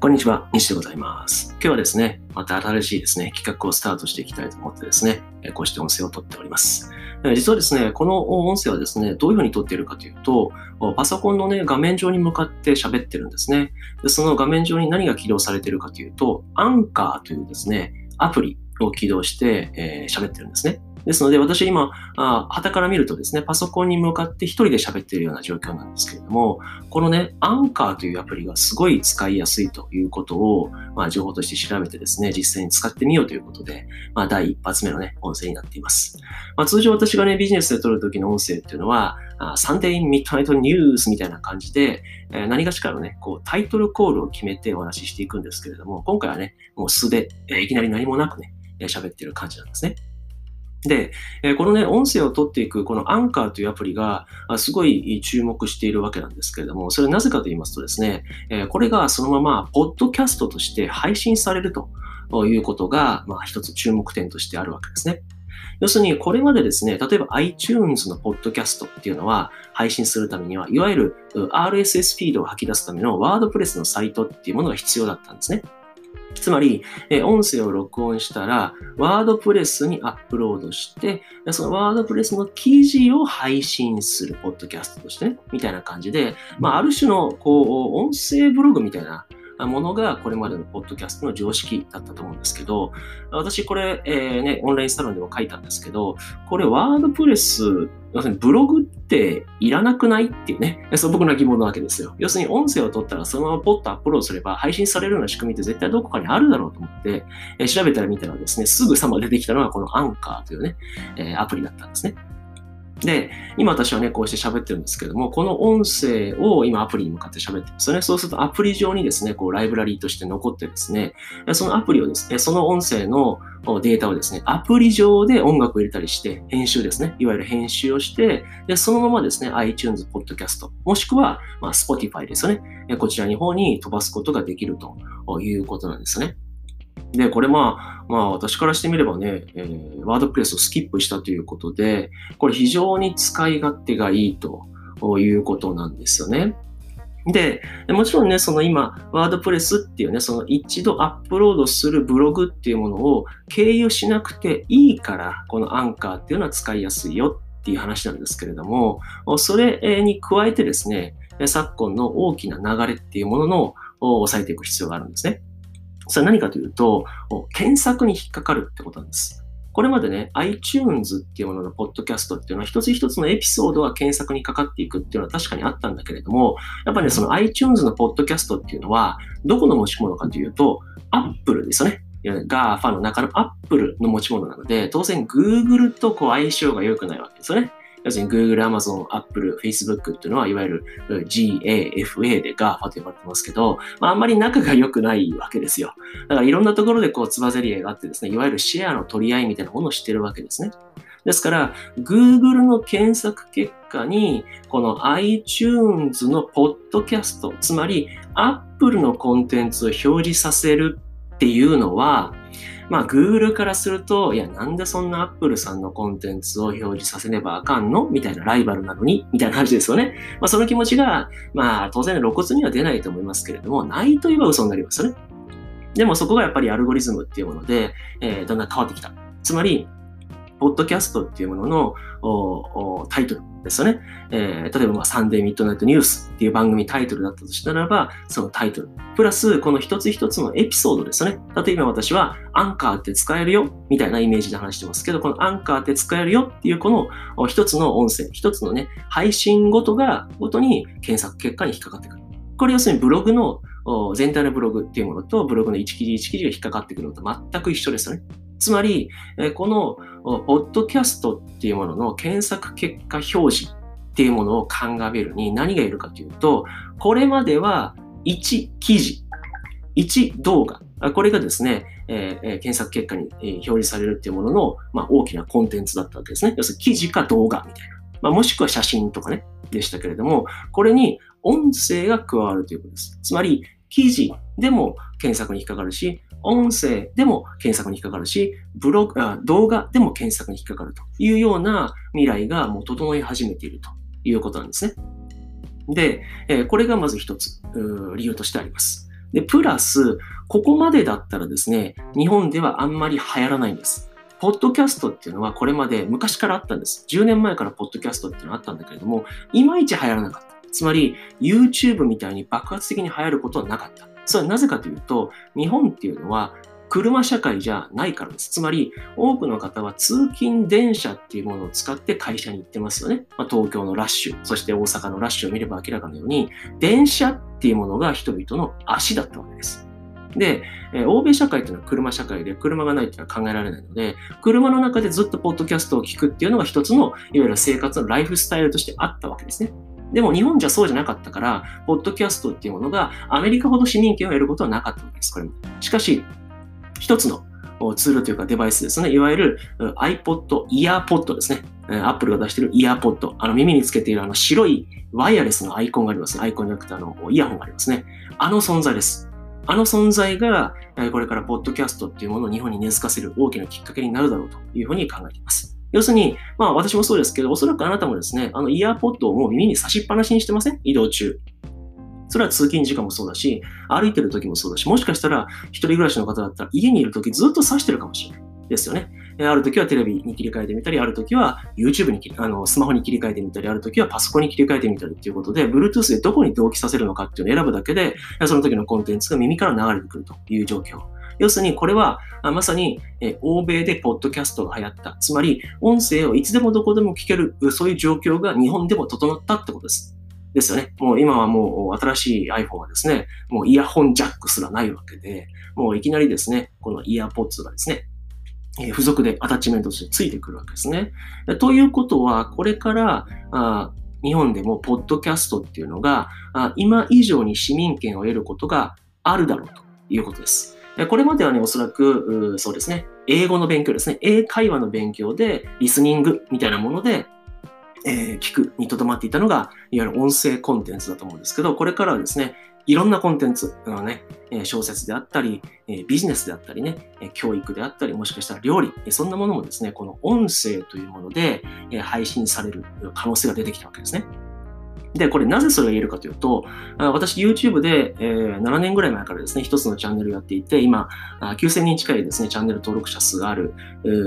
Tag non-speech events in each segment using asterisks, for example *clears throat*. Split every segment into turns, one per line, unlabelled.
こんにちは、西でございます。今日はですね、また新しいですね、企画をスタートしていきたいと思ってですね、こうして音声を撮っております。実はですね、この音声はですね、どういうふうに撮っているかというと、パソコンのね、画面上に向かって喋ってるんですね。でその画面上に何が起動されているかというと、アンカーというですね、アプリを起動してえー喋ってるんですね。ですので、私今、あ旗から見るとですね、パソコンに向かって一人で喋っているような状況なんですけれども、このね、アンカーというアプリがすごい使いやすいということを、まあ、情報として調べてですね、実際に使ってみようということで、まあ、第一発目のね、音声になっています。まあ、通常私がね、ビジネスで撮るときの音声っていうのは、サンデーミッドナイトニュースみたいな感じで、えー何がしかのね、こう、タイトルコールを決めてお話ししていくんですけれども、今回はね、もう素で、えーいきなり何もなくね、喋ってる感じなんですね。で、このね、音声を取っていく、このアンカーというアプリが、すごい注目しているわけなんですけれども、それはなぜかと言いますとですね、これがそのまま、ポッドキャストとして配信されるということが、まあ、一つ注目点としてあるわけですね。要するに、これまでですね、例えば iTunes のポッドキャストっていうのは、配信するためには、いわゆる RSS フィードを吐き出すためのワードプレスのサイトっていうものが必要だったんですね。つまり、えー音声を録音したら、ワードプレスにアップロードして、でそのワードプレスの記事を配信する、ポッドキャストとしてね、みたいな感じで、まあ、ある種の、こう、音声ブログみたいなものが、これまでのポッドキャストの常識だったと思うんですけど、私、これ、えーね、オンラインサロンでも書いたんですけど、これ、ワードプレス、要するにブログっていらなくないっていうね、そう僕の疑問なわけですよ。要するに音声を取ったらそのままポッとアップロードすれば配信されるような仕組みって絶対どこかにあるだろうと思って、えー調べたら見たらですね、すぐさま出てきたのがこのアンカーというね、えーアプリだったんですね。で、今私はね、こうして喋ってるんですけども、この音声を今アプリに向かって喋ってるんですよね。そうするとアプリ上にですね、こうライブラリーとして残ってですね、そのアプリをですね、その音声のデータをですね、アプリ上で音楽を入れたりして、編集ですね、いわゆる編集をして、でそのままですね、iTunes Podcast、もしくは、まあ、Spotify ですよね、こちらの方に飛ばすことができるということなんですね。で、これまあ、まあ私からしてみればね、えーワードプレスをスキップしたということで、これ非常に使い勝手がいいということなんですよね。で、もちろんね、その今、ワードプレスっていうね、その一度アップロードするブログっていうものを経由しなくていいから、このアンカーっていうのは使いやすいよっていう話なんですけれども、それに加えてですね、昨今の大きな流れっていうもののを抑えていく必要があるんですね。それは何かというと、検索に引っかかるってことなんです。これまでね、iTunes っていうもののポッドキャストっていうのは一つ一つのエピソードは検索にかかっていくっていうのは確かにあったんだけれども、やっぱりね、その iTunes のポッドキャストっていうのは、どこの持ち物かというと、Apple ですよね。いわゆる GAFA の中の Apple の持ち物なので、当然 Google とこう相性が良くないわけですよね。要するに Google、Amazon、Apple、Facebook っていうのは、いわゆる GAFA で GAFA と呼ばれてますけど、まあ、あんまり仲が良くないわけですよ。だからいろんなところでこう、つばぜり合いがあってですね、いわゆるシェアの取り合いみたいなものをしてるわけですね。ですから、Google の検索結果に、この iTunes のポッドキャスト、つまり Apple のコンテンツを表示させるっていうのは、まあ、Google からすると、いや、なんでそんな Apple さんのコンテンツを表示させねばあかんの？みたいなライバルなのに？みたいな話ですよね。まあ、その気持ちが、まあ、当然露骨には出ないと思いますけれども、ないといえば嘘になりますよね。でもそこがやっぱりアルゴリズムっていうもので、えーだんだん変わってきた。つまり、ポッドキャストっていうもののタイトルですよね。えー例えば、まあ、サンデーミッドナイトニュースっていう番組タイトルだったとしたらば、そのタイトル。プラス、この一つ一つのエピソードですよね。例えば私は、アンカーって使えるよ、みたいなイメージで話してますけど、このアンカーって使えるよっていう、この一つの音声、一つのね、配信ごとが、ごとに検索結果に引っかかってくる。これ要するにブログの、全体のブログっていうものと、ブログの1記事1記事が引っかかってくるのと全く一緒ですよね。つまり、この、ポッドキャストっていうものの検索結果表示っていうものを鑑べるに何がいるかというと、これまでは1記事、1動画、これがですね、えーえー検索結果に表示されるっていうものの、ま、大きなコンテンツだったわけですね。要するに記事か動画みたいな。ま、もしくは写真とかね、でしたけれども、これに音声が加わるということです。つまり、記事でも検索に引っかかるし、音声でも検索に引っかかるし、ブログ、あ動画でも検索に引っかかるというような未来がもう整い始めているということなんですね。で、えーこれがまず一つ、理由としてあります。で、プラス、ここまでだったらですね、日本ではあんまり流行らないんです。ポッドキャストっていうのはこれまで昔からあったんです。10年前からポッドキャストっていうのはあったんだけれども、いまいち流行らなかった。つまり、YouTube みたいに爆発的に流行ることはなかった。それはなぜかというと、日本っていうのは車社会じゃないからです。つまり、多くの方は通勤電車っていうものを使って会社に行ってますよね。まあ、東京のラッシュ、そして大阪のラッシュを見れば明らかなように、電車っていうものが人々の足だったわけです。で、え欧米社会っていうのは車社会で車がないっていうのは考えられないので、車の中でずっとポッドキャストを聞くっていうのが一つの、いわゆる生活のライフスタイルとしてあったわけですね。でも日本じゃそうじゃなかったから、ポッドキャストっていうものがアメリカほど市民権を得ることはなかったわけです。これも。しかし、一つのツールというかデバイスですね。いわゆる iPod、イヤーポッドですね。Apple が出しているイヤーポッド。あの耳につけているあの白いワイヤレスのアイコンがありますね。アイコンじゃなくてあのイヤホンがありますね。あの存在です。あの存在が、これからポッドキャストっていうものを日本に根付かせる大きなきっかけになるだろうというふうに考えています。要するに、まあ私もそうですけど、おそらくあなたもですね、あのイヤーポッドをもう耳に差しっぱなしにしてません？移動中。それは通勤時間もそうだし、歩いてる時もそうだし、もしかしたら一人暮らしの方だったら家にいる時ずっと刺してるかもしれない。ですよね。ある時はテレビに切り替えてみたり、ある時は YouTube にあのスマホに切り替えてみたり、ある時はパソコンに切り替えてみたりっていうことで、Bluetooth でどこに同期させるのかっていうのを選ぶだけで、その時のコンテンツが耳から流れてくるという状況。要するにこれはまさに欧米でポッドキャストが流行った。つまり音声をいつでもどこでも聞ける、そういう状況が日本でも整ったってことです。ですよね。もう今はもう新しい iPhone はですね、もうイヤホンジャックすらないわけで、もういきなりですね、このイヤーポッツがですね、え付属でアタッチメントとしてついてくるわけですね。ということは、これからあ日本でもポッドキャストっていうのがあ今以上に市民権を得ることがあるだろうということです。これまではね、おそらく、そうですね、英語の勉強ですね、英会話の勉強で、リスニングみたいなもので、えー、聞くにとどまっていたのが、いわゆる音声コンテンツだと思うんですけど、これからはですね、いろんなコンテンツ、のね、小説であったり、ビジネスであったりね、教育であったり、もしかしたら料理、そんなものもですね、この音声というもので配信される可能性が出てきたわけですね。で、これなぜそれが言えるかというと、私 YouTube で、え7年ぐらい前からですね、一つのチャンネルをやっていて、今、9000人近いですね、チャンネル登録者数がある、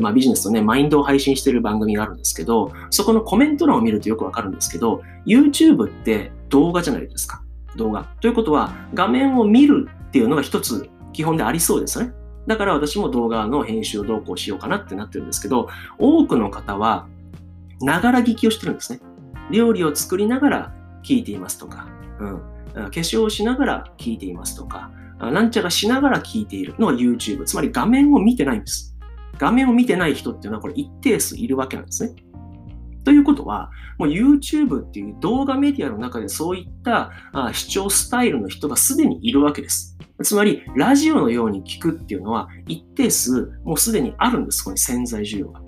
まあ、ビジネスとね、マインドを配信している番組があるんですけど、そこのコメント欄を見るとよくわかるんですけど、YouTube って動画じゃないですか。動画。ということは、画面を見るっていうのが一つ基本でありそうですよね。だから私も動画の編集をどうこうしようかなってなってるんですけど、多くの方は、ながら聞きをしてるんですね。料理を作りながら聞いていますとか、うん、化粧をしながら聞いていますとか、なんちゃらしながら聞いているのが YouTube。つまり画面を見てないんです。画面を見てない人っていうのはこれ一定数いるわけなんですね。ということは、もう YouTube っていう動画メディアの中でそういったあ視聴スタイルの人がすでにいるわけです。つまり、ラジオのように聞くっていうのは一定数もうすでにあるんです、ここに潜在需要が。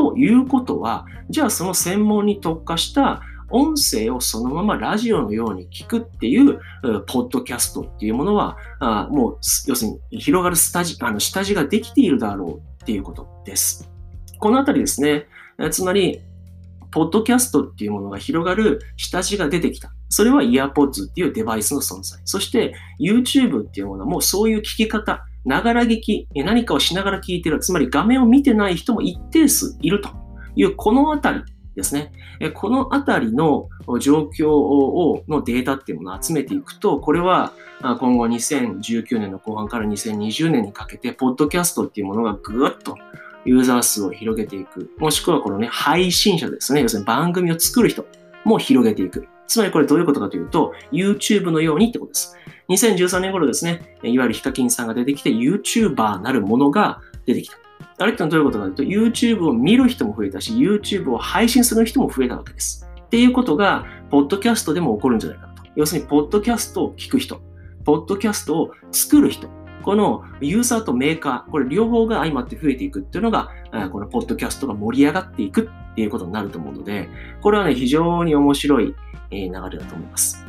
ということは、じゃあその専門に特化した音声をそのままラジオのように聞くっていう、ポッドキャストっていうものは、あもう、要するに広がるスタジ、あの、下地ができているだろうっていうことです。このあたりですね、つまり、ポッドキャストっていうものが広がる下地が出てきた。それは EarPods っていうデバイスの存在。そして YouTube っていうものはもうそういう聞き方、ながら聞き、何かをしながら聞いてる。つまり画面を見てない人も一定数いるというこのあたりですね。このあたりの状況をのデータっていうものを集めていくと、これは今後2019年の後半から2020年にかけて、ポッドキャストっていうものがぐーっとユーザー数を広げていく。もしくはこのね、配信者ですね。要するに番組を作る人も広げていく。つまりこれどういうことかというと、YouTube のようにってことです。2013年頃ですね、いわゆるヒカキンさんが出てきて YouTuber なるものが出てきた。あれってのはどういうことかというと、YouTube を見る人も増えたし、YouTube を配信する人も増えたわけです。っていうことが、ポッドキャストでも起こるんじゃないかと。要するに、ポッドキャストを聞く人、ポッドキャストを作る人、このユーザーとメーカー、これ両方が相まって増えていくっていうのが、このポッドキャストが盛り上がっていくっいうことになると思うので、これはね、非常に面白い流れだと思います。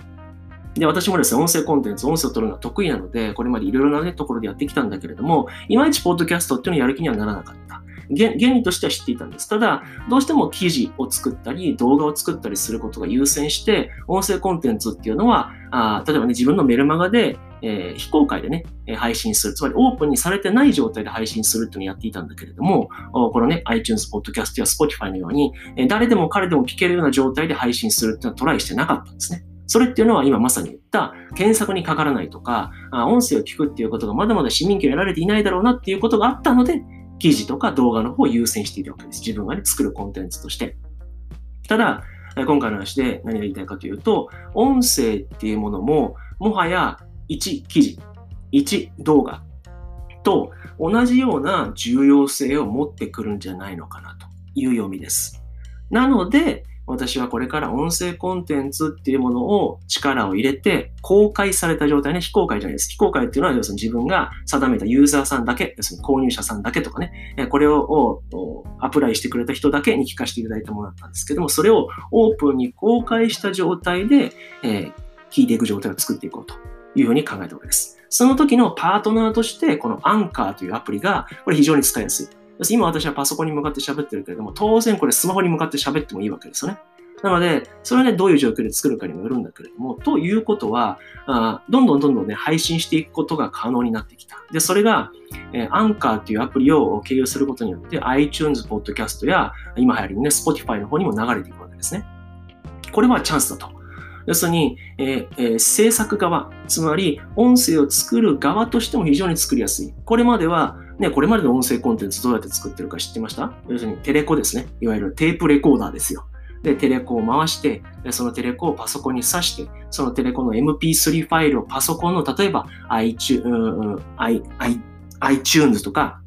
で、私もですね、音声コンテンツ、音声を取るのは得意なので、これまでいろいろな、ね、ところでやってきたんだけれども、いまいちポッドキャストっていうのをやる気にはならなかった。原理としては知っていたんです。ただ、どうしても記事を作ったり、動画を作ったりすることが優先して、音声コンテンツっていうのは、あ例えばね、自分のメルマガで、えー、非公開でね、配信する。つまりオープンにされてない状態で配信するっていうのをやっていたんだけれども、このね、iTunes Podcast や Spotify のように、誰でも彼でも聞けるような状態で配信するっていうのはトライしてなかったんですね。それっていうのは今まさに言った検索にかからないとか、音声を聞くっていうことがまだまだ市民権を得られていないだろうなっていうことがあったので、記事とか動画の方を優先しているわけです。自分がね、作るコンテンツとして。ただ、今回の話で何が言いたいかというと、音声っていうものも、もはや1記事、1動画と同じような重要性を持ってくるんじゃないのかなという読みです。なので、私はこれから音声コンテンツっていうものを力を入れて公開された状態ね、非公開じゃないです。非公開っていうのは要するに自分が定めたユーザーさんだけ、要するに購入者さんだけとかね、これをアプライしてくれた人だけに聞かせていただいたものだったんですけども、それをオープンに公開した状態で、えー、聞いていく状態を作っていこうというふうに考えたわけです。その時のパートナーとして、このアンカーというアプリが、これ非常に使いやすい。今私はパソコンに向かって喋ってるけれども、当然これスマホに向かって喋ってもいいわけですよね。なので、それはね、どういう状況で作るかにもよるんだけれども、ということは、あどんどんどんどんね、配信していくことが可能になってきた。で、それが、えー、アンカーというアプリを経由することによって、iTunes Podcast や、今流行りのね、Spotify の方にも流れていくわけですね。これはチャンスだと。要するに、えーえー、制作側、つまり音声を作る側としても非常に作りやすい。これまでは、ね、これまでの音声コンテンツどうやって作ってるか知ってました？要するにテレコですね。いわゆるテープレコーダーですよ。で、テレコを回して、そのテレコをパソコンに挿して、そのテレコの MP3 ファイルをパソコンの、例えば iTunes とか、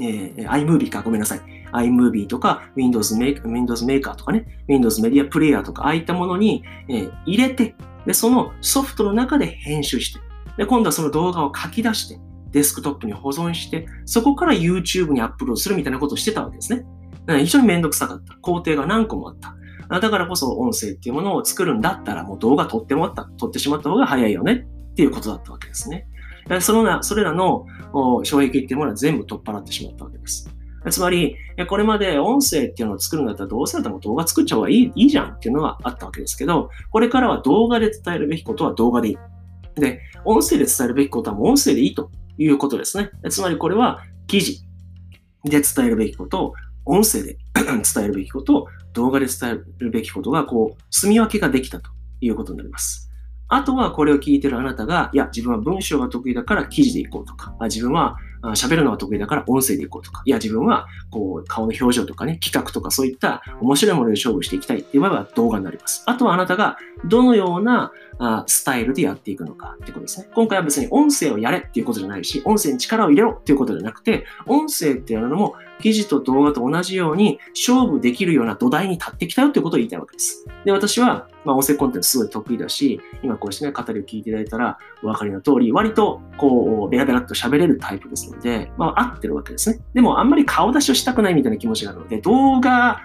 えー、iMovie か、ごめんなさい。iMovie とか Windows Maker, Windows Maker とかね、Windows Media Player とか、ああいったものに、えー、入れて、で、そのソフトの中で編集して、で、今度はその動画を書き出して、デスクトップに保存して、そこから YouTube にアップロードするみたいなことをしてたわけですね。非常にめんどくさかった。工程が何個もあった。だからこそ音声っていうものを作るんだったら、もう動画撮ってもらった、撮ってしまった方が早いよねっていうことだったわけですね。そのな、それらの障壁っていうものは全部取っ払ってしまったわけです。つまり、これまで音声っていうのを作るんだったらどうせだったら動画作っちゃう方がいいいいじゃんっていうのがあったわけですけど、これからは動画で伝えるべきことは動画でいい。で、音声で伝えるべきことはもう音声でいいということですね。つまりこれは記事で伝えるべきことを音声で *clears throat* 伝えるべきことを動画で伝えるべきことが、こう、住み分けができたということになります。あとはこれを聞いてるあなたが、いや、自分は文章が得意だから記事でいこうとか、自分は喋るのが得意だから音声でいこうとか、いや、自分はこう顔の表情とかね、企画とかそういった面白いもので勝負していきたいって言えば動画になります。あとはあなたがどのようなスタイルでやっていくのかってことですね。今回は別に音声をやれっていうことじゃないし、音声に力を入れろっていうことじゃなくて、音声っていうのも記事と動画と同じように勝負できるような土台に立ってきたよっていうことを言いたいわけです。で、私は、まあ、音声コンテンツすごい得意だし、今こうしてね、語りを聞いていただいたらお分かりの通り、割とこう、ベラベラっと喋れるタイプですので、まあ、合ってるわけですね。でも、あんまり顔出しをしたくないみたいな気持ちがあるので、動画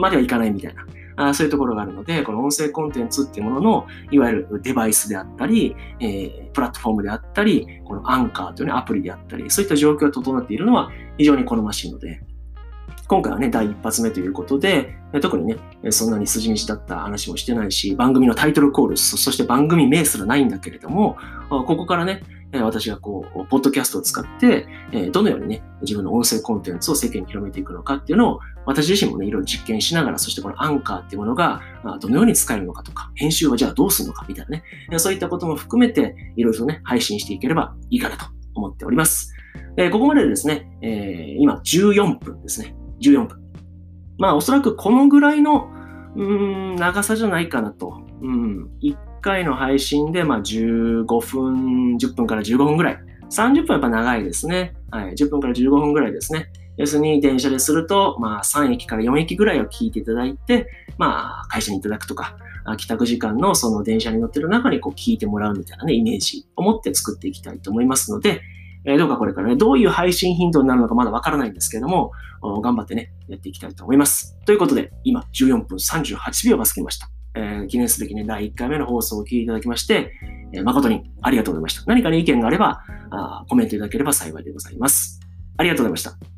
まではいかないみたいな。あそういうところがあるので、この音声コンテンツっていうものの、いわゆるデバイスであったり、えー、プラットフォームであったり、このアンカーという、ね、アプリであったり、そういった状況が整っているのは非常に好ましいので、今回はね、第一発目ということで、特にね、そんなに筋道だった話もしてないし、番組のタイトルコール、そして番組名すらないんだけれども、ここからね、私がこう、ポッドキャストを使って、どのようにね、自分の音声コンテンツを世間に広めていくのかっていうのを、私自身もね、いろいろ実験しながら、そしてこのアンカーっていうものが、どのように使えるのかとか、編集はじゃあどうするのかみたいなね、そういったことも含めて、いろいろとね、配信していければいいかなと思っております。ここまでですね、今14分ですね。14分。まあ、おそらくこのぐらいの、うん、長さじゃないかなと。うん、回の配信で、まあ、15分、10分から15分ぐらい。30分やっぱ長いですね。はい、10分から15分ぐらいですね。要するに電車ですると、まあ、3駅から4駅ぐらいを聞いていただいて、まあ、会社にいただくとか、帰宅時間のその電車に乗ってる中にこう聞いてもらうみたいなね、イメージを持って作っていきたいと思いますので、えどうかこれからね、どういう配信頻度になるのかまだわからないんですけれども、頑張ってね、やっていきたいと思います。ということで、今14分38秒が過ぎました。えー、記念すべきね、第1回目の放送を聞いていただきまして、えー、誠にありがとうございました。何かね、意見があればあ、コメントいただければ幸いでございます。ありがとうございました。